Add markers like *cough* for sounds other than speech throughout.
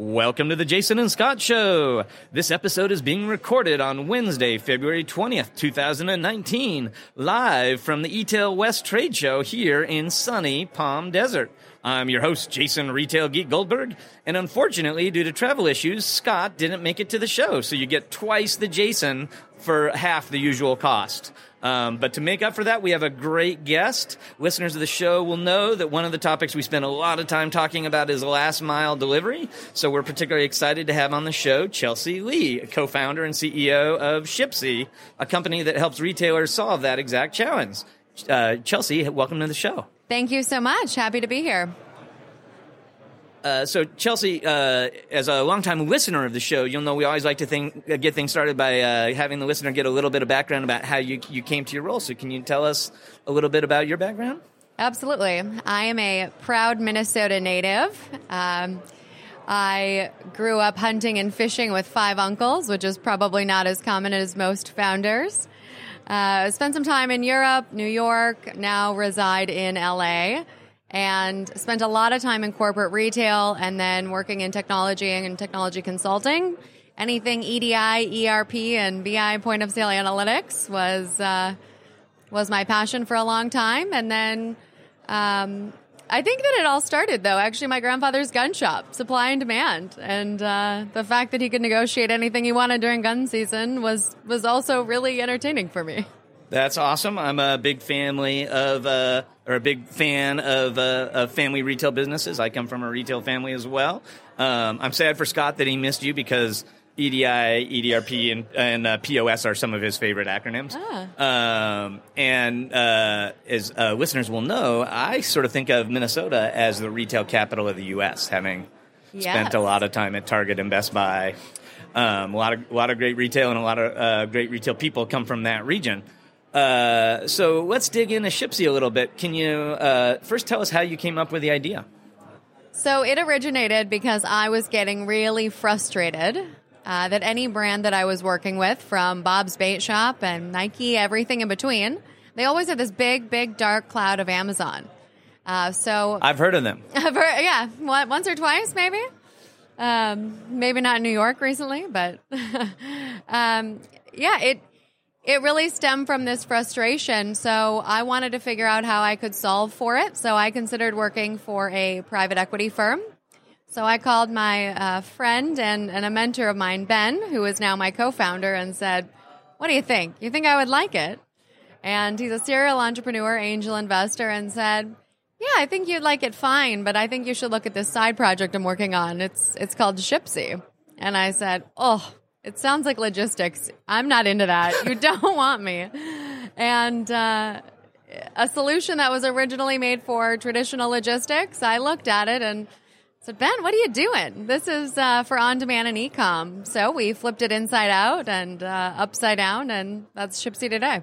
Welcome to the Jason and Scot Show. This episode is being recorded on Wednesday, February 20th, 2019, live from the eTail West Trade Show here in sunny Palm Desert. I'm your host, Jason Retail Geek Goldberg, and unfortunately, due to travel issues, Scot didn't make it to the show, so you get twice the Jason for half the usual cost. Um, but to make up for that, we have a great guest. Listeners of the show will know that one of the topics we spend a lot of time talking about is last mile delivery. So we're particularly excited to have on the show Chelsie Lee, co-founder and CEO of Shipsi, a company that helps retailers solve that exact challenge. Uh, Chelsie, welcome to the show. Thank you so much. Happy to be here. Uh, so Chelsie, uh, as a longtime listener of the show, you'll know we always like to think, uh, get things started by uh, having the listener get a little bit of background about how you you came to your role. So can you tell us a little bit about your background? Absolutely. I am a proud Minnesota native. Um, I grew up hunting and fishing with five uncles, which is probably not as common as most founders. Uh, spent some time in Europe, New York, now reside in LA and spent a lot of time in corporate retail and then working in technology and technology consulting. Anything EDI, ERP, and BI point of sale analytics was uh, was my passion for a long time. And then um, I think that it all started though. Actually, my grandfather's gun shop, supply and demand, and uh, the fact that he could negotiate anything he wanted during gun season was was also really entertaining for me. That's awesome. I'm a big family of, uh, or a big fan of, uh, of family retail businesses. I come from a retail family as well. Um, I'm sad for Scot that he missed you because EDI, EDRP, and, and uh, POS are some of his favorite acronyms. Ah. Um, and uh, as uh, listeners will know, I sort of think of Minnesota as the retail capital of the U.S., having yes. spent a lot of time at Target and Best Buy. Um, a lot of a lot of great retail and a lot of uh, great retail people come from that region. Uh, so let's dig into Shipsi a little bit. Can you uh, first tell us how you came up with the idea? So it originated because I was getting really frustrated uh, that any brand that I was working with, from Bob's Bait Shop and Nike, everything in between, they always have this big, big dark cloud of Amazon. Uh, so I've heard of them. *laughs* I've heard, yeah, what, once or twice, maybe. Um, maybe not in New York recently, but *laughs* um, yeah, it it really stemmed from this frustration. So I wanted to figure out how I could solve for it. So I considered working for a private equity firm. So I called my uh, friend and, and a mentor of mine, Ben, who is now my co founder, and said, What do you think? You think I would like it? And he's a serial entrepreneur, angel investor, and said, Yeah, I think you'd like it fine, but I think you should look at this side project I'm working on. It's, it's called Shipsi. And I said, Oh, it sounds like logistics. I'm not into that. You *laughs* don't want me. And uh, a solution that was originally made for traditional logistics, I looked at it and said, Ben, what are you doing? This is uh, for on demand and e-com. So we flipped it inside out and uh, upside down, and that's Shipsi today.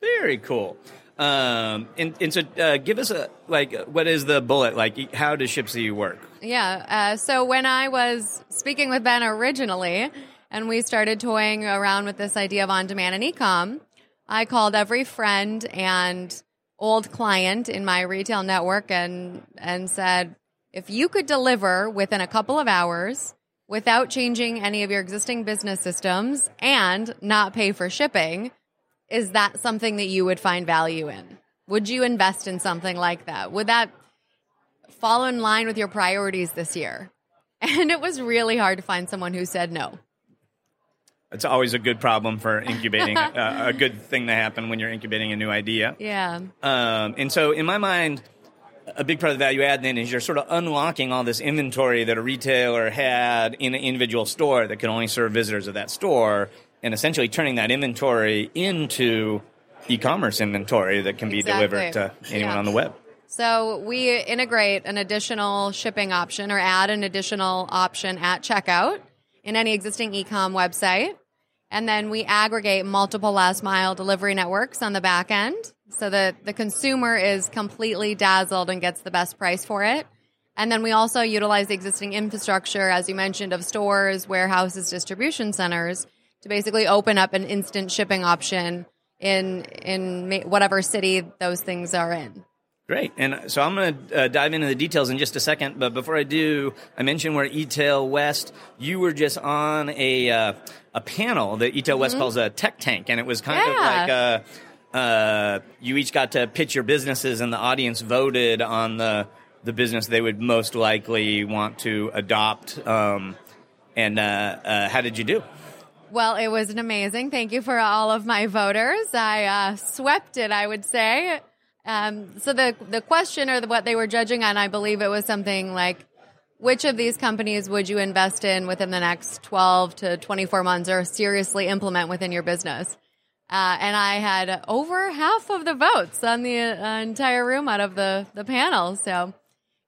Very cool. Um, and, and so, uh, give us a like, what is the bullet? Like, how does Shipsi work? Yeah. Uh, so when I was speaking with Ben originally, and we started toying around with this idea of on demand and ecom, I called every friend and old client in my retail network and and said, if you could deliver within a couple of hours without changing any of your existing business systems and not pay for shipping, is that something that you would find value in? Would you invest in something like that? Would that fall in line with your priorities this year? *laughs* And it was really hard to find someone who said no. It's always a good problem for incubating, *laughs* uh, a good thing to happen when you're incubating a new idea. Yeah. Um, and so, in my mind, a big part of the value add then is you're sort of unlocking all this inventory that a retailer had in an individual store that can only serve visitors of that store, and essentially turning that inventory into e-commerce inventory that can be exactly. delivered to anyone yeah. on the web. So we integrate an additional shipping option or add an additional option at checkout in any existing e-com website. And then we aggregate multiple last mile delivery networks on the back end so that the consumer is completely dazzled and gets the best price for it. And then we also utilize the existing infrastructure, as you mentioned, of stores, warehouses, distribution centers to basically open up an instant shipping option in in whatever city those things are in. Great. And so I'm going to uh, dive into the details in just a second. But before I do, I mentioned we're eTail West. You were just on a uh, a panel that eTail mm-hmm. West calls a tech tank, and it was kind yeah. of like a, uh, uh, you each got to pitch your businesses, and the audience voted on the the business they would most likely want to adopt. Um, and uh, uh, how did you do? Well, it was an amazing. Thank you for all of my voters. I uh, swept it, I would say. Um, so the the question or the, what they were judging on, I believe it was something like, which of these companies would you invest in within the next 12 to 24 months or seriously implement within your business? Uh, and I had over half of the votes on the uh, entire room out of the, the panel. So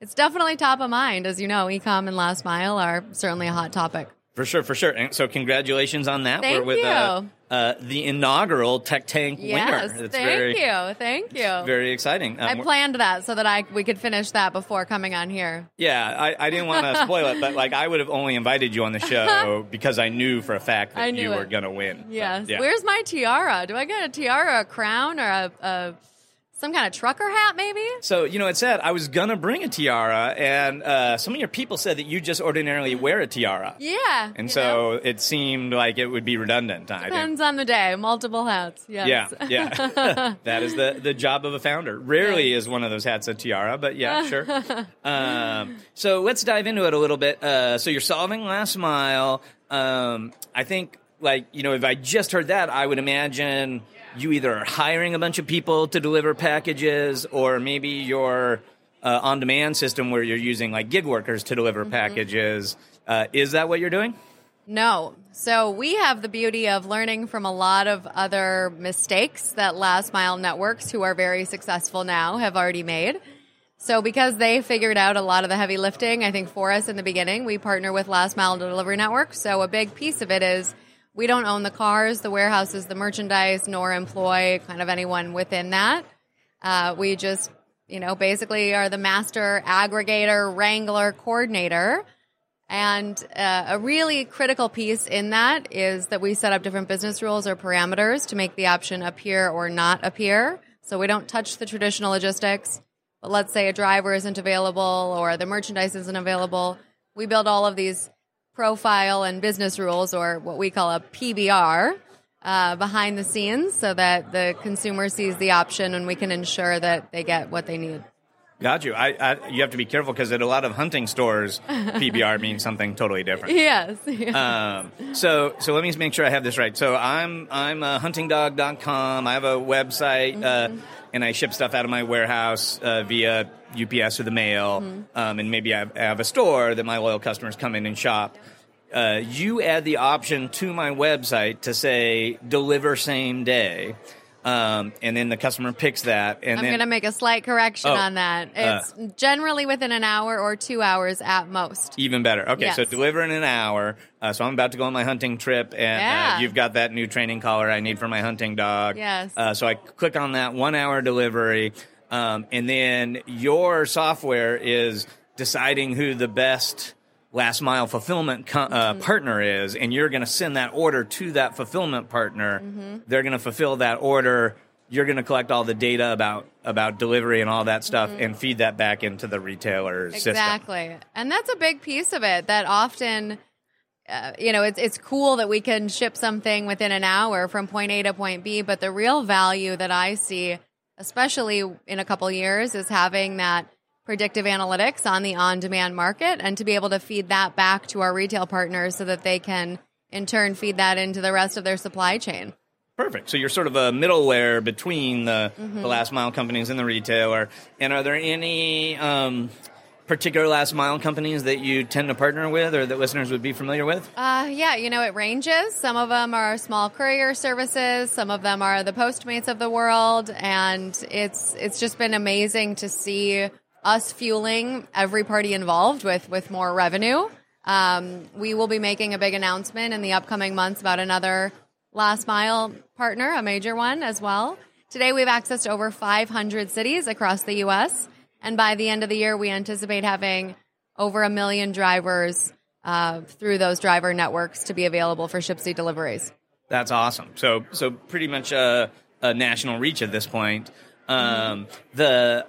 it's definitely top of mind. As you know, ecom and last mile are certainly a hot topic. For sure, for sure. And so, congratulations on that. Thank We're with you. Uh, uh, the inaugural Tech Tank yes, winner. It's thank very, you, thank you. Very exciting. Um, I planned that so that I we could finish that before coming on here. Yeah, I, I didn't want to *laughs* spoil it, but like I would have only invited you on the show *laughs* because I knew for a fact that you it. were going to win. Yes. yeah. Where's my tiara? Do I get a tiara, a crown, or a, a some kind of trucker hat, maybe? So, you know, it said I was to bring a tiara, and uh, some of your people said that you just ordinarily wear a tiara. Yeah. And so know? it seemed like it would be redundant. Depends on the day. Multiple hats. Yes. Yeah. Yeah. *laughs* that is the, the job of a founder. Rarely is one of those hats a tiara, but yeah, *laughs* sure. um, so let's dive into it a little bit. Uh, so you're solving last mile. Um, I think, like, you know, if I just heard that, I would imagine you either are hiring a bunch of people to deliver packages, or maybe your uh, on-demand system where you're using like gig workers to deliver mm-hmm. packages. Uh, is that what you're doing? No. So we have the beauty of learning from a lot of other mistakes that last mile networks, who are very successful now, have already made. So because they figured out a lot of the heavy lifting, I think for us in the beginning, we partner with last mile delivery networks. So a big piece of it is we don't own the cars, the warehouses, the merchandise, nor employ kind of anyone within that. Uh, we just, you know, basically are the master aggregator, wrangler, coordinator. And uh, a really critical piece in that is that we set up different business rules or parameters to make the option appear or not appear. So we don't touch the traditional logistics. But let's say a driver isn't available or the merchandise isn't available. We build all of these profile and business rules, or what we call a PBR, uh, behind the scenes so that the consumer sees the option and we can ensure that they get what they need. Got you. I, I, you have to be careful because at a lot of hunting stores, *laughs* PBR means something totally different. Yes. *laughs* yes. Um, so so let me just make sure I have this right. So I'm I'm uh, huntingdog.com. I have a website uh, mm-hmm. uh, and I ship stuff out of my warehouse uh, via UPS or the mail, mm-hmm. um, and maybe I have, I have, a store that my loyal customers come in and shop. Uh, you add the option to my website to say deliver same day. Um, and then the customer picks that. And I'm going to make a slight correction oh, on that. Uh, it's uh, generally within an hour or two hours at most. Even better. Okay, yes. so deliver in an hour. Uh, so I'm about to go on my hunting trip, and uh, you've got that new training collar I need for my hunting dog. Yes. Uh, so I click on that one hour delivery. Um, and then your software is deciding who the best last mile fulfillment co- uh, mm-hmm. partner is, and you're going to send that order to that fulfillment partner. Mm-hmm. They're going to fulfill that order. You're going to collect all the data about about delivery and all that stuff, mm-hmm. and feed that back into the retailer exactly. system. Exactly, and that's a big piece of it. That often. Uh, you know, it's it's cool that we can ship something within an hour from point A to point B, but the real value that I see especially in a couple years, is having that predictive analytics on the on demand market and to be able to feed that back to our retail partners so that they can in turn feed that into the rest of their supply chain. Perfect. So you're sort of a middleware between the, mm-hmm. the last mile companies and the retailer. And are there any um, particular last mile companies that you tend to partner with or that listeners would be familiar with? Uh, yeah, you know, it ranges. Some of them are small courier services, some of them are the Postmates of the world, and it's it's just been amazing to see us fueling every party involved with with more revenue. Um, we will be making a big announcement in the upcoming months about another last mile partner, a major one as well. Today, we have access to over 500 cities across the U.S. And by the end of the year, we anticipate having over a million drivers uh, through those driver networks to be available for Shipsi deliveries. That's awesome. So, so pretty much a, a national reach at this point. Um, the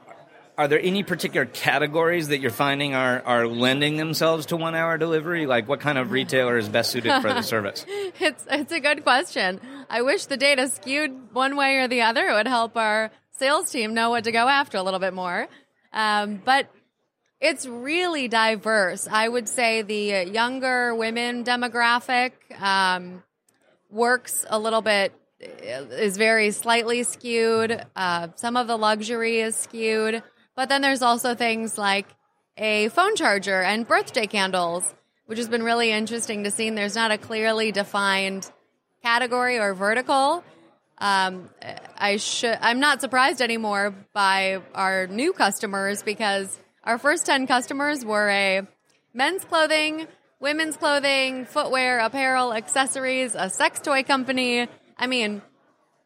are there any particular categories that you're finding are, are lending themselves to one hour delivery? Like what kind of retailer is best suited for the *laughs* service? It's it's a good question. I wish the data skewed one way or the other. It would help our sales team know what to go after a little bit more. Um, but it's really diverse. I would say the younger women demographic um, works a little bit is very slightly skewed. Uh, some of the luxury is skewed. But then there's also things like a phone charger and birthday candles, which has been really interesting to see. And there's not a clearly defined category or vertical. Um, I should. I'm not surprised anymore by our new customers because our first ten customers were a men's clothing, women's clothing, footwear, apparel, accessories, a sex toy company. I mean,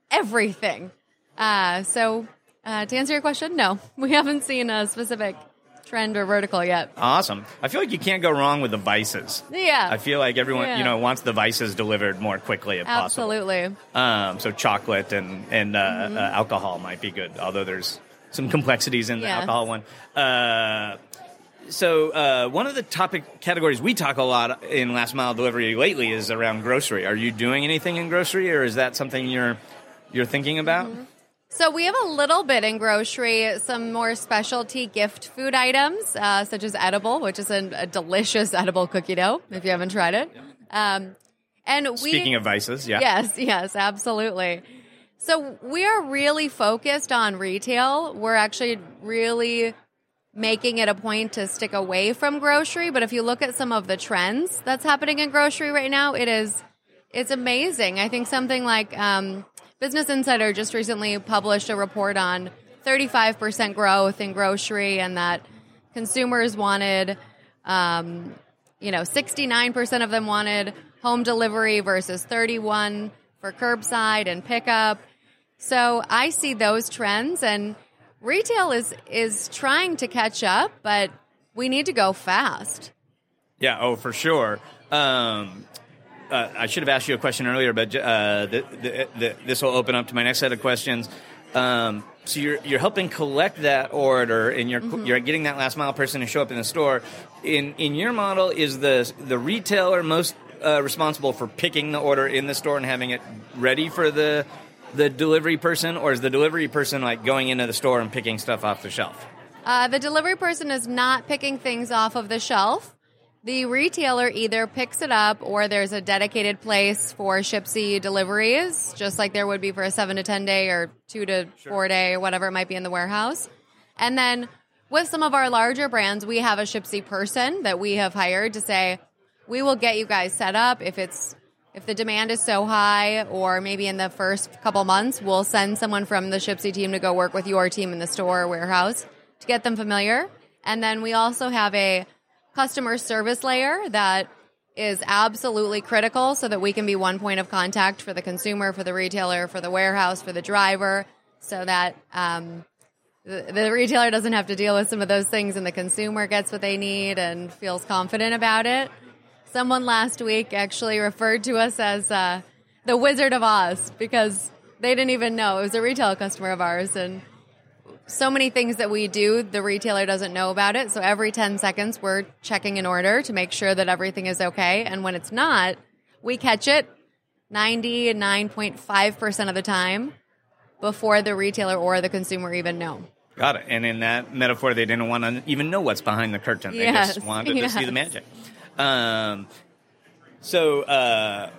everything. Uh, so uh, to answer your question, no, *laughs* we haven't seen a specific trend or vertical yet. Awesome. I feel like you can't go wrong with the vices. Yeah. I feel like everyone, Yeah. you know, wants the vices delivered more quickly if Absolutely. possible. Um, so chocolate and and uh, Mm-hmm. uh, alcohol might be good, although there's some *laughs* complexities in the Yes. alcohol one. Uh, so uh, one of the topic categories we talk a lot in last mile delivery lately is around grocery. Are you doing anything in grocery, or is that something you're you're thinking about? Mm-hmm. So we have a little bit in grocery, some more specialty gift food items, uh, such as Edoughble, which is a, a delicious edible cookie dough. If you haven't tried it, um, and we Speaking of vices, yeah. Yes, yes, absolutely. So we are really focused on retail. We're actually really making it a point to stick away from grocery. But if you look at some of the trends that's happening in grocery right now, it is it's amazing. I think something like um, Business Insider just recently published a report on 35% growth in grocery, and that consumers wanted, um, you know, 69% of them wanted home delivery versus 31 for curbside and pickup. So I see those trends, and retail is is trying to catch up, but we need to go fast. Yeah, oh, for sure. Um, uh, I should have asked you a question earlier, but uh, the, the, the, this will open up to my next set of questions. Um, so you're you're helping collect that order, and you're you're getting that last mile person to show up in the store. In in your model, is the the retailer most uh, responsible for picking the order in the store and having it ready for the the delivery person, or is the delivery person like going into the store and picking stuff off the shelf? Uh, the delivery person is not picking things off of the shelf. The retailer either picks it up or there's a dedicated place for Shipsi deliveries, just like there would be for a seven to 10 day or two to four day or whatever it might be in the warehouse. And then with some of our larger brands, we have a Shipsi person that we have hired to say, we will get you guys set up. If it's if the demand is so high or maybe in the first couple months we'll send someone from the Shipsi team to go work with your team in the store or warehouse to get them familiar. And then we also have a customer service layer that is absolutely critical so that we can be one point of contact for the consumer for the retailer for the warehouse for the driver so that um, the, the retailer doesn't have to deal with some of those things and the consumer gets what they need and feels confident about it. Someone last week actually referred to us as uh, the Wizard of Oz because they didn't even know it was a retail customer of ours, and so many things that we do, the retailer doesn't know about it. So every ten seconds, we're checking an order to make sure that everything is okay, and when it's not, we catch it ninety nine point five percent of the time before the retailer or the consumer even know. Got it. And in that metaphor, they didn't want to even know what's behind the curtain. They Yes, just wanted to see the *laughs* magic. Um, so uh,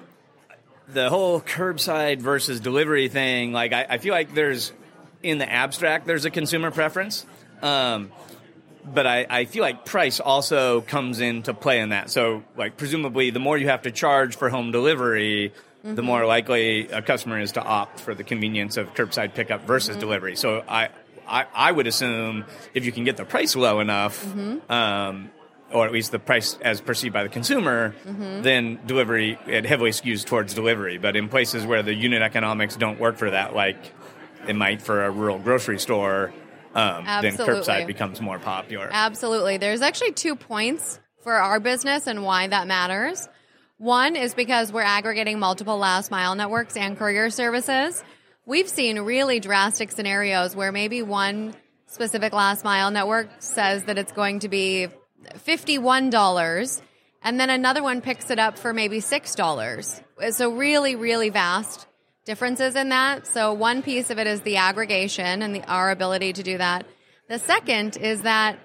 the whole curbside versus delivery thing, like I, I feel like there's in the abstract, there's a consumer preference. Um, but I, I feel like price also comes into play in that. So, like, presumably, the more you have to charge for home delivery, the more likely a customer is to opt for the convenience of curbside pickup versus delivery. So, I, I, I would assume if you can get the price low enough, um, or at least the price as perceived by the consumer, then delivery it heavily skews towards delivery. But in places where the unit economics don't work for that, like it might for a rural grocery store, um, then curbside becomes more popular. Absolutely. There's actually two points for our business and why that matters. One is because we're aggregating multiple last mile networks and courier services. We've seen really drastic scenarios where maybe one specific last mile network says that it's going to be $51 and then another one picks it up for maybe $6. So really, really vast differences in that. So one piece of it is the aggregation and the, our ability to do that. The second is that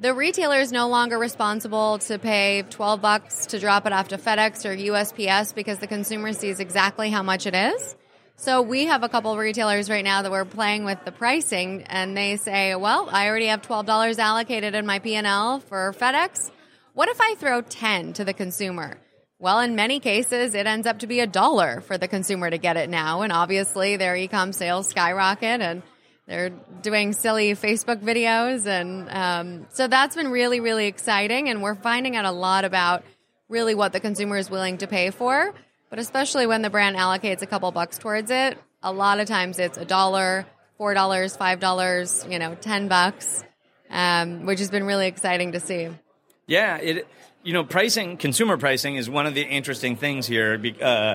the retailer is no longer responsible to pay 12 bucks to drop it off to FedEx or USPS because the consumer sees exactly how much it is. So we have a couple of retailers right now that we're playing with the pricing and they say, well, I already have $12 allocated in my P&L for FedEx. What if I throw 10 to the consumer? Well, in many cases, it ends up to be a dollar for the consumer to get it now. And obviously their e-com sales skyrocket and they're doing silly Facebook videos. And um, so that's been really, really exciting. And we're finding out a lot about really what the consumer is willing to pay for. But especially when the brand allocates a couple bucks towards it, a lot of times it's a dollar, four dollars, five dollars, you know, ten bucks, um, which has been really exciting to see. Yeah, it you know pricing, consumer pricing is one of the interesting things here uh,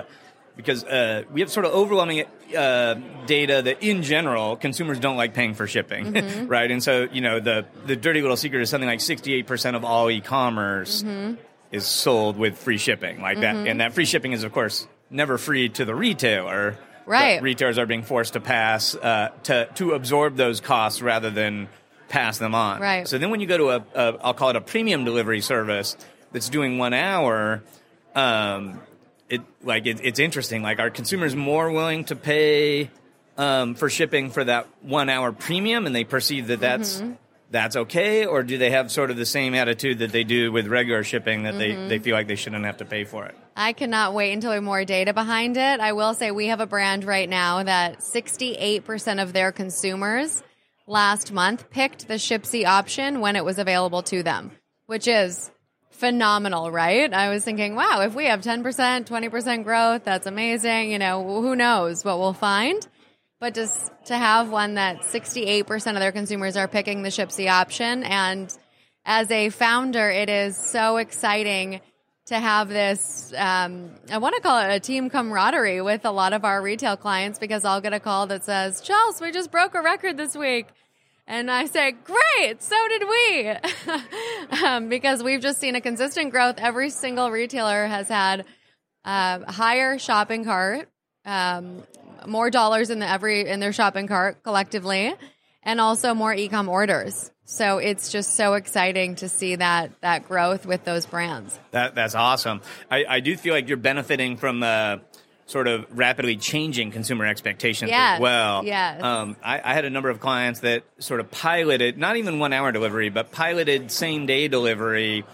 because uh, we have sort of overwhelming uh, data that in general consumers don't like paying for shipping, *laughs* right? And so you know the the dirty little secret is something like sixty eight percent of all e-commerce is sold with free shipping, like that, and that free shipping is of course never free to the retailer. Right. Retailers are being forced to pass uh, to to absorb those costs rather than pass them on. Right. So then when you go to a, a I'll call it a premium delivery service that's doing one hour, um, it like it, it's interesting. Like are consumers more willing to pay um, for shipping for that one hour premium, and they perceive that that's that's okay, or do they have sort of the same attitude that they do with regular shipping that they, they feel like they shouldn't have to pay for it? I cannot wait until we have more data behind it. I will say we have a brand right now that 68% of their consumers last month picked the Shipsi option when it was available to them, which is phenomenal, right? I was thinking, wow, if we have 10%, 20% growth, that's amazing. You know, who knows what we'll find? But just to have one that 68% of their consumers are picking the Shipsi option. And as a founder, it is so exciting to have this, um, I want to call it a team camaraderie with a lot of our retail clients because I'll get a call that says, Chels, we just broke a record this week. And I say, great, so did we. *laughs* um, because we've just seen a consistent growth. Every single retailer has had uh, higher shopping cart, um, more dollars in the every in their shopping cart collectively, and also more ecom orders. So it's just so exciting to see that that growth with those brands. That that's awesome. I, I do feel like you're benefiting from uh, sort of rapidly changing consumer expectations Yes, as well. yes. Um, I, I had a number of clients that sort of piloted, not even one hour delivery, but piloted same day delivery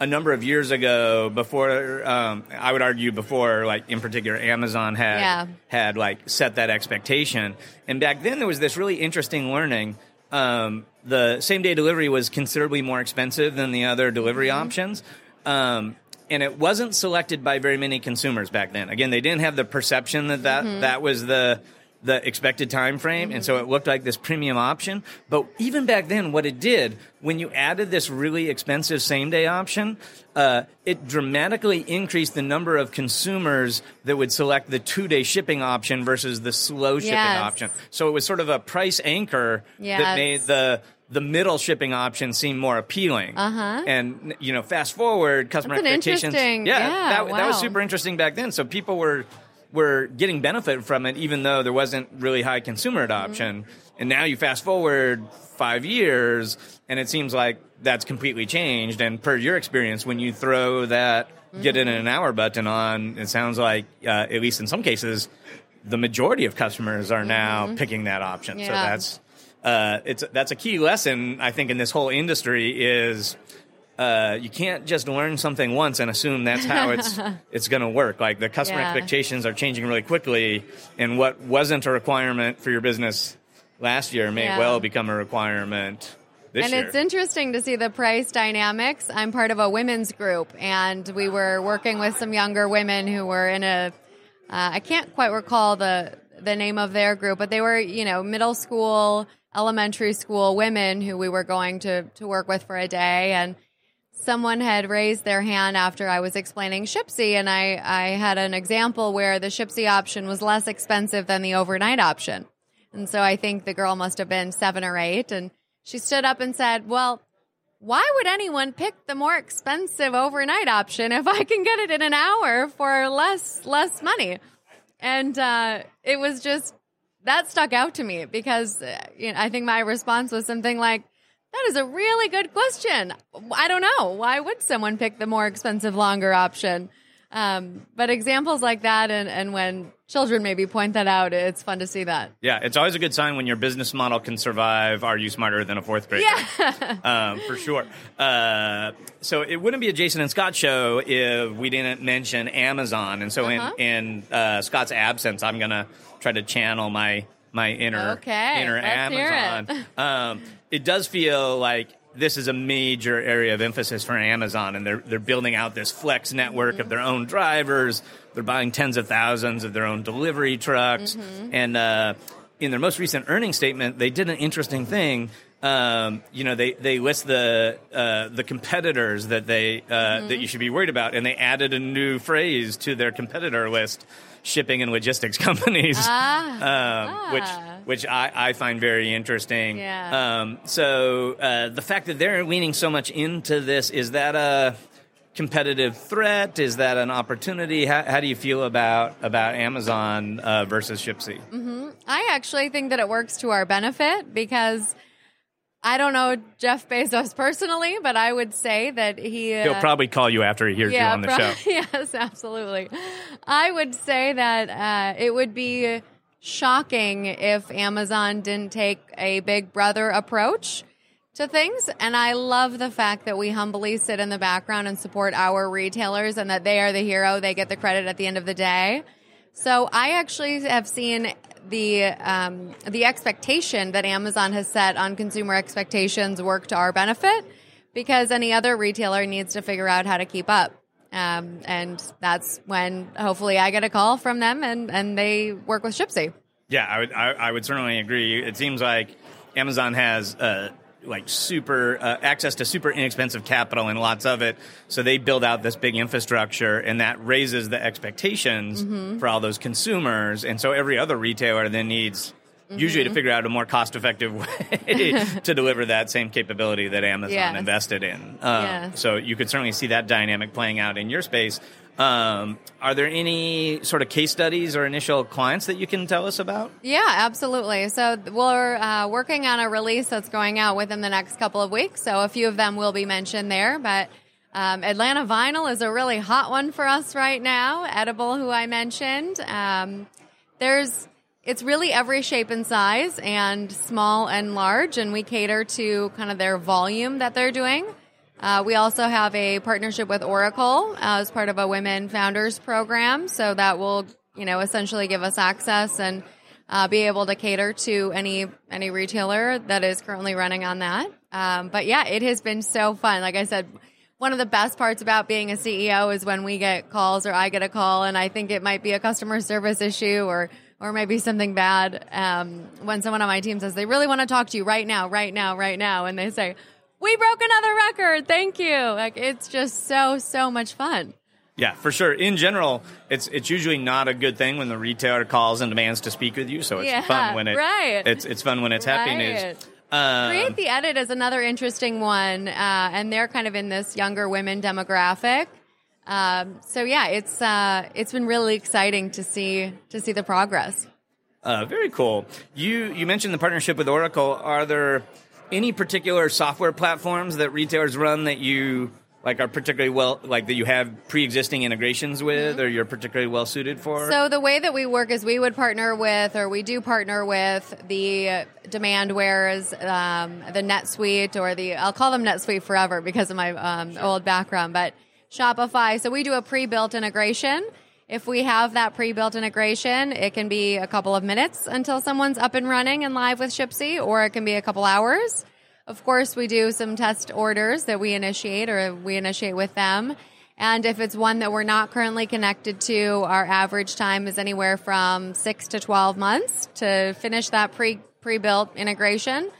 a number of years ago before um, I would argue before like in particular Amazon had Yeah. had like set that expectation. And back then there was this really interesting learning. Um, the same day delivery was considerably more expensive than the other delivery options. Um, and it wasn't selected by very many consumers back then. Again, they didn't have the perception that that, that was the the expected time frame, and so it looked like this premium option. But even back then, what it did when you added this really expensive same day option, uh, it dramatically increased the number of consumers that would select the two day shipping option versus the slow shipping Yes. option. So it was sort of a price anchor that made the the middle shipping option seemed more appealing. Uh-huh. And you know, fast forward, customer That's expectations. yeah, yeah, that, that was super interesting back then. So people were were getting benefit from it, even though there wasn't really high consumer adoption. And now you fast forward five years, and it seems like that's completely changed. And per your experience, when you throw that get it in an hour button on, it sounds like uh, at least in some cases, the majority of customers are now picking that option. So that's uh, it's that's a key lesson I think in this whole industry is uh, you can't just learn something once and assume that's how it's *laughs* it's going to work. Like the customer Yeah. expectations are changing really quickly, and what wasn't a requirement for your business last year may Yeah. well become a requirement this and year. it's interesting to see the price dynamics. I'm part of a women's group, and we were working with some younger women who were in a. Uh, I can't quite recall the the name of their group, but they were you know middle school, elementary school women who we were going to to work with for a day, and someone had raised their hand after I was explaining Shipsi, and I I had an example where the Shipsi option was less expensive than the overnight option, and so I think the girl must have been seven or eight, and she stood up and said, "Well." Why would anyone pick the more expensive overnight option if I can get it in an hour for less less money? And uh, it was just that stuck out to me because uh, you know, I think my response was something like, "That is a really good question. I don't know why would someone pick the more expensive, longer option." Um, but examples like that, and, and when children maybe point that out, it's fun to see that. Yeah, it's always a good sign when your business model can survive. Are you smarter than a fourth grader? Yeah. *laughs* um, for sure. Uh, so it wouldn't be a Jason and Scot show if we didn't mention Amazon. And so Uh-huh. in in uh, Scot's absence, I'm gonna try to channel my my inner Okay, inner Amazon. it. Um, it does feel like this is a major area of emphasis for Amazon, and they're they're building out this flex network Mm-hmm. of their own drivers. They're buying tens of thousands of their own delivery trucks, Mm-hmm. and uh, in their most recent earnings statement, they did an interesting thing. Um, you know, they, they list the uh, the competitors that they uh, Mm-hmm. that you should be worried about, and they added a new phrase to their competitor list: shipping and logistics *laughs* companies, Ah. um, which which I, I find very interesting. Yeah. Um, so uh, the fact that they're leaning so much into this is that a competitive threat? Is that an opportunity? How, how do you feel about about Amazon uh, versus Shipsi? I actually think that it works to our benefit because I don't know Jeff Bezos personally, but I would say that he. He'll uh, probably call you after he hears you on the prob- show. *laughs* yes, absolutely. I would say that uh, it would be shocking if Amazon didn't take a big brother approach to things. And I love the fact that we humbly sit in the background and support our retailers and that they are the hero. They get the credit at the end of the day. So I actually have seen the um, the expectation that Amazon has set on consumer expectations work to our benefit because any other retailer needs to figure out how to keep up. Um, and that's when hopefully I get a call from them and, and they work with Shipsi. Yeah, I would. I, I would certainly agree. It seems like Amazon has uh, like super uh, access to super inexpensive capital and lots of it, so they build out this big infrastructure, and that raises the expectations Mm-hmm. for all those consumers. And so every other retailer then needs. Usually, Mm-hmm. to figure out a more cost-effective way *laughs* to deliver that same capability that Amazon Yes. invested in. Um, Yes. So you could certainly see that dynamic playing out in your space. Um, are there any sort of case studies or initial clients that you can tell us about? Yeah, absolutely. So we're uh, working on a release that's going out within the next couple of weeks. So a few of them will be mentioned there, but um, Atlanta Vinyl is a really hot one for us right now. Edoughble, who I mentioned, um, there's it's really every shape and size, and small and large, and we cater to kind of their volume that they're doing. Uh, we also have a partnership with Oracle uh, as part of a Women Founders program, so that will, you know, essentially give us access and uh, be able to cater to any any retailer that is currently running on that. Um, but yeah, it has been so fun. Like I said, one of the best parts about being a CEO is when we get calls or I get a call, and I think it might be a customer service issue or or maybe something bad. Um, when someone on my team says they really want to talk to you right now, right now, right now, and they say, "We broke another record, thank you." Like it's just so so much fun. Yeah, for sure. In general, it's it's usually not a good thing when the retailer calls and demands to speak with you. So it's Yeah, fun when it right. it's it's fun when it's happy news. Right. Um, Create the Edit is another interesting one, uh, and they're kind of in this younger women demographic. Um, so yeah, it's uh, it's been really exciting to see to see the progress. Uh, very cool. You you mentioned the partnership with Oracle. Are there any particular software platforms that retailers run that you like are particularly well like that you have pre-existing integrations with or you're particularly well suited for? Mm-hmm. So the way that we work is we would partner with, or we do partner with the Demandwares, um, the NetSuite, or the I'll call them NetSuite forever because of my um, old background, but Shopify. So we do a pre-built integration. If we have that pre-built integration, it can be a couple of minutes until someone's up and running and live with Shipsi, or it can be a couple hours. Of course, we do some test orders that we initiate or we initiate with them. And if it's one that we're not currently connected to, our average time is anywhere from six to 12 months to finish that pre pre built integration.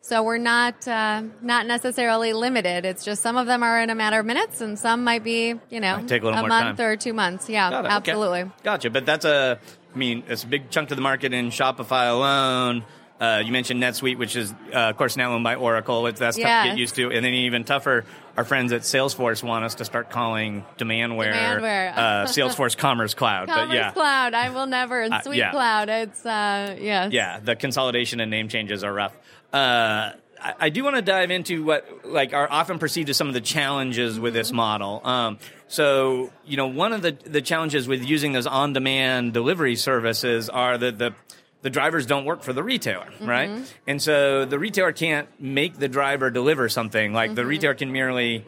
So we're not uh, not necessarily limited. It's just some of them are in a matter of minutes, and some might be you know a, more month time. or two months. Yeah, absolutely. Okay. Gotcha. But that's a, I mean, it's a big chunk of the market in Shopify alone. Uh, you mentioned NetSuite, which is, uh, of course, now owned by Oracle. It's that's tough to get used to. And then even tougher, our friends at Salesforce want us to start calling Demandware, Demandware. uh, Salesforce *laughs* Commerce Cloud. Commerce but yeah, Cloud, I will never. And Uh, Sweet yeah. Cloud, it's uh, yes. yeah, the consolidation and name changes are rough. Uh, I, I do want to dive into what like are often perceived as some of the challenges with this model. Um, so you know, one of the the challenges with using those on demand delivery services are that the the drivers don't work for the retailer, right? And so the retailer can't make the driver deliver something. Like the retailer can merely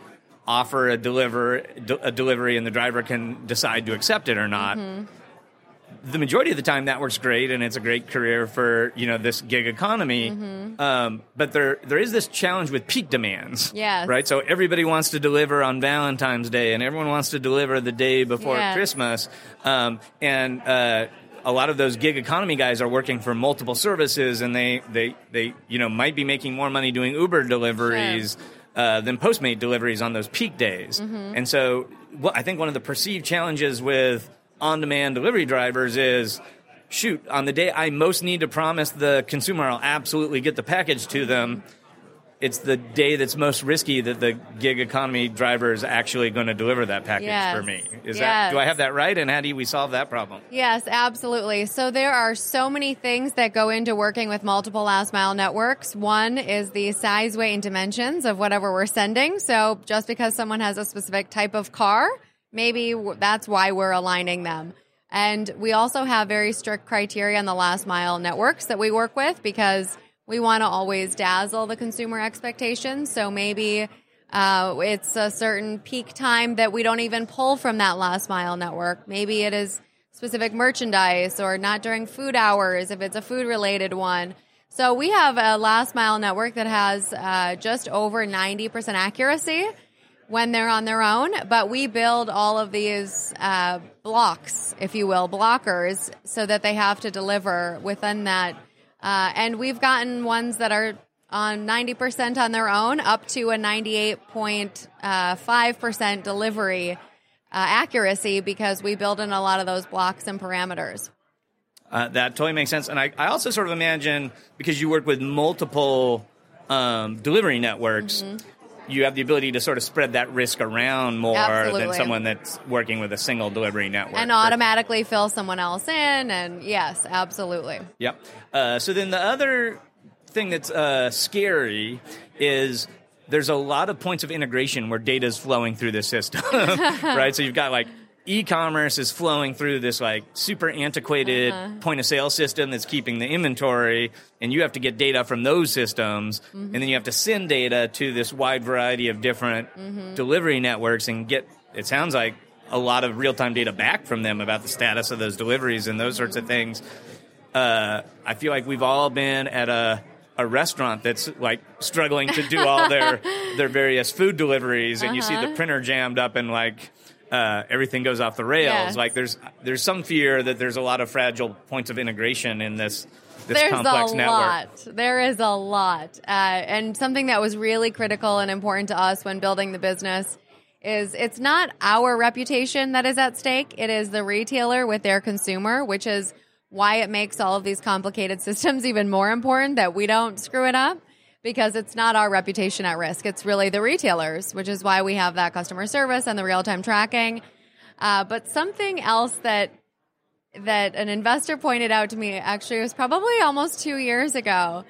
offer a deliver a delivery, and the driver can decide to accept it or not the majority of the time that works great and it's a great career for you know this gig economy. Um, but there there is this challenge with peak demands Yes. right? So everybody wants to deliver on valentine's day and everyone wants to deliver the day before Yes. christmas. Um, and uh, a lot of those gig economy guys are working for multiple services and they they they you know might be making more money doing uber deliveries uh, than postmate deliveries on those peak days. And so well, i think one of the perceived challenges with on-demand delivery drivers is shoot on the day i most need to promise the consumer i'll absolutely get the package to them it's the day that's most risky that the gig economy driver is actually going to deliver that package Yes. for me is that do i have that right and how do we solve that problem Yes, absolutely. So there are so many things that go into working with multiple last mile networks. One is the size, weight, and dimensions of whatever we're sending. So just because someone has a specific type of car, maybe that's why we're aligning them. And we also have very strict criteria on the last mile networks that we work with because we want to always dazzle the consumer expectations. So maybe uh, it's a certain peak time that we don't even pull from that last mile network. Maybe it is specific merchandise or not during food hours if it's a food related one. So we have a last mile network that has uh, just over 90% accuracy when they're on their own, but we build all of these uh, blocks, if you will, blockers, so that they have to deliver within that. Uh, and we've gotten ones that are on 90% on their own up to a 98.5% delivery uh, accuracy because we build in a lot of those blocks and parameters. Uh, that totally makes sense. And I, I also sort of imagine because you work with multiple um, delivery networks, you have the ability to sort of spread that risk around more than someone that's working with a single delivery network. And automatically fill someone else in. And yes, absolutely. Yep. Uh, so then the other thing that's uh, scary is there's a lot of points of integration where data is flowing through the system, *laughs* right? So you've got like e-commerce is flowing through this like super antiquated point of sale system that's keeping the inventory and you have to get data from those systems and then you have to send data to this wide variety of different delivery networks and get it sounds like a lot of real-time data back from them about the status of those deliveries and those sorts of things. Uh, I feel like we've all been at a a restaurant that's like struggling to do all their *laughs* their various food deliveries, and you see the Uh-huh. printer jammed up and like uh, everything goes off the rails. Yes. Like there's there's some fear that there's a lot of fragile points of integration in this this There's complex a network. lot. There is a lot. Uh, and something that was really critical and important to us when building the business is it's not our reputation that is at stake. It is the retailer with their consumer, which is why it makes all of these complicated *laughs* systems even more important that we don't screw it up because it's not our reputation at risk. It's really the retailers, which is why we have that customer service and the real time tracking. Uh, but something else that that an investor pointed out to me actually was probably almost two years ago.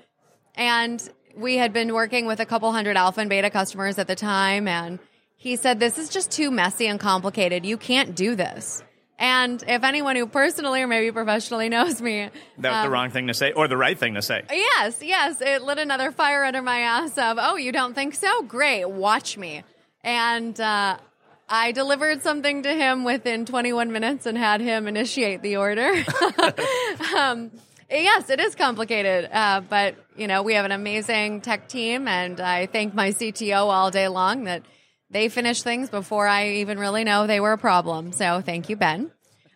And we had been working with a couple hundred alpha and beta customers at the time. And he said, This is just too messy and complicated. You can't do this. And if anyone who personally or maybe professionally knows me, That was the um, wrong thing to say, or the right thing to say. Yes, yes. It lit another fire under my ass of, oh, you don't think so? Great, watch me. And uh, I delivered something to him within 21 minutes and had him initiate the order. *laughs* um, Yes, it is complicated, uh, but you know we have an amazing tech team, and I thank my CTO all day long that they finish things before I even really know they were a problem. So thank you, Ben.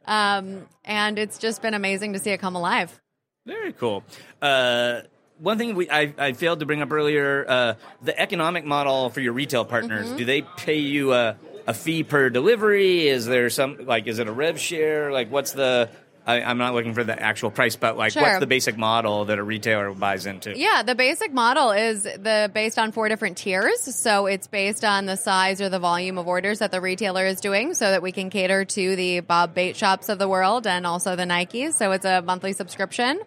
Um, and it's just been amazing to see it come alive. Very cool. Uh, one thing we I, I failed to bring up earlier: uh, the economic model for your retail partners. Mm-hmm. Do they pay you a, a fee per delivery? Is there some like is it a rev share? Like what's the I, I'm not looking for the actual price, but like Sure. what's the basic model that a retailer buys into? Yeah, the basic model is the based on four different tiers. So it's based on the size or the volume of orders that the retailer is doing so that we can cater to the Bob Bait shops of the world and also the Nikes. So it's a monthly subscription.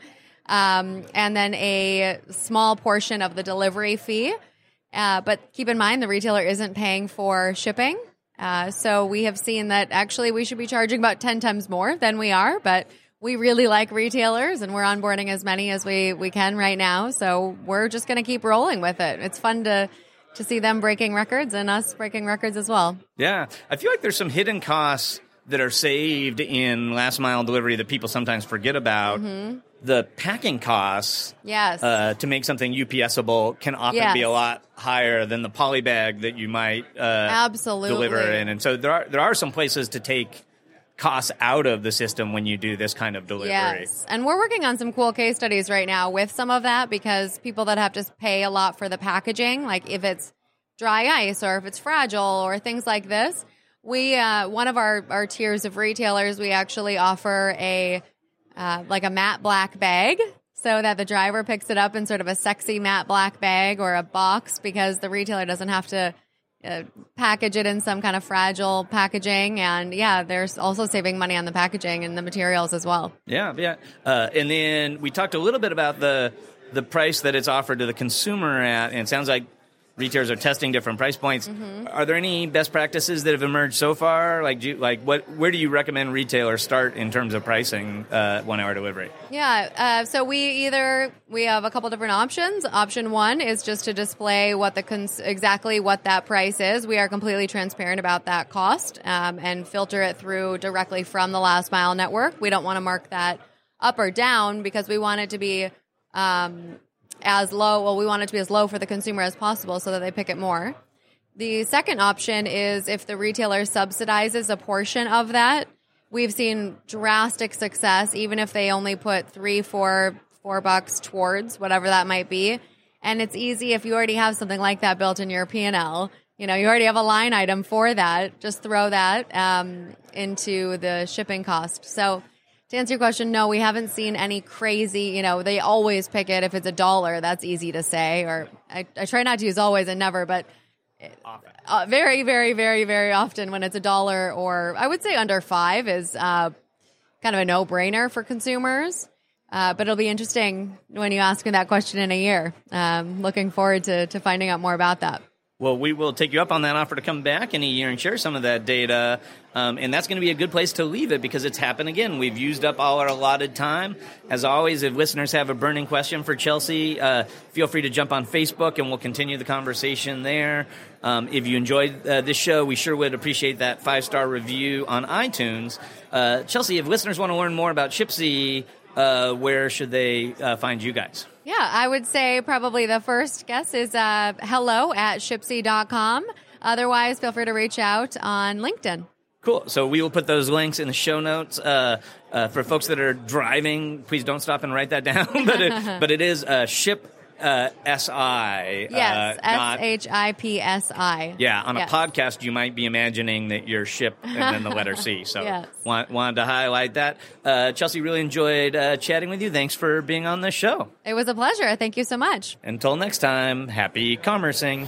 Um, and then a small portion of the delivery fee. Uh, but keep in mind, the retailer isn't paying for shipping. Uh, so we have seen that actually we should be charging about 10 times more than we are, but we really like retailers and we're onboarding as many as we, we can right now. So we're just going to keep rolling with it. It's fun to, to see them breaking records and us breaking records as well. Yeah, I feel like there's some hidden costs that are saved in last mile delivery that people sometimes forget about. Mm-hmm. The packing costs Yes. uh, to make something UPSable can often Yes. be a lot higher than the poly bag that you might uh, Absolutely. deliver in, and so there are there are some places to take costs out of the system when you do this kind of delivery. Yes. And we're working on some cool case studies right now with some of that because people that have to pay a lot for the packaging, like if it's dry ice or if it's fragile or things like this, we, uh, one of our, our tiers of retailers, we actually offer a, uh, like a matte black bag so that the driver picks it up in sort of a sexy matte black bag or a box because the retailer doesn't have to uh, package it in some kind of fragile packaging. And yeah, there's also saving money on the packaging and the materials as well. Yeah, yeah. Uh, and then we talked a little bit about the the price that it's offered to the consumer at, and it sounds like retailers are testing different price points. Mm-hmm. Are there any best practices that have emerged so far? Like, do you, like what? Where do you recommend retailers start in terms of pricing uh, one hour delivery? Yeah. Uh, so we either we have a couple different options. Option one is just to display what the cons- exactly what that price is. We are completely transparent about that cost um, and filter it through directly from the last mile network. We don't want to mark that up or down because we want it to be um, as low. Well, we want it to be as low for the consumer as possible so that they pick it more. The second option is if the retailer subsidizes a portion of that. We've seen drastic success, even if they only put three, four, four bucks towards whatever that might be. And it's easy if you already have something like that built in your P and L. You know, you already have a line item for that. Just throw that um, into the shipping cost. So to answer your question, no, we haven't seen any crazy, you know, they always pick it if it's a dollar. That's easy to say. Or I, I try not to use always and never, but uh, very, very, very, very often when it's a dollar or I would say under five is uh, kind of a no brainer for consumers. Uh, but it'll be interesting when you ask me that question in a year. Um, looking forward to, to finding out more about that. Well, we will take you up on that offer to come back in a year and share some of that data. Um, and that's going to be a good place to leave it because it's happened again. We've used up all our allotted time. As always, if listeners have a burning question for Chelsie, uh, feel free to jump on Facebook and we'll continue the conversation there. Um, if you enjoyed uh, this show, we sure would appreciate that five star review on iTunes. Uh, Chelsie, if listeners want to learn more about Shipsi, uh, where should they uh, find you guys? Yeah, I would say probably the first guess is uh, hello at shipsi.com. Otherwise, feel free to reach out on LinkedIn. Cool. So we will put those links in the show notes. Uh, uh, for folks that are driving, please don't stop and write that down. *laughs* but it, but it is uh, ship uh, si. Yes, uh, S H I P S I. yeah, on a podcast, you might be imagining that you're ship and then the letter C. So *laughs* Yes. want, wanted to highlight that. Uh, Chelsie, really enjoyed uh, chatting with you. Thanks for being on the show. It was a pleasure. Thank you so much. Until next time, happy commercing.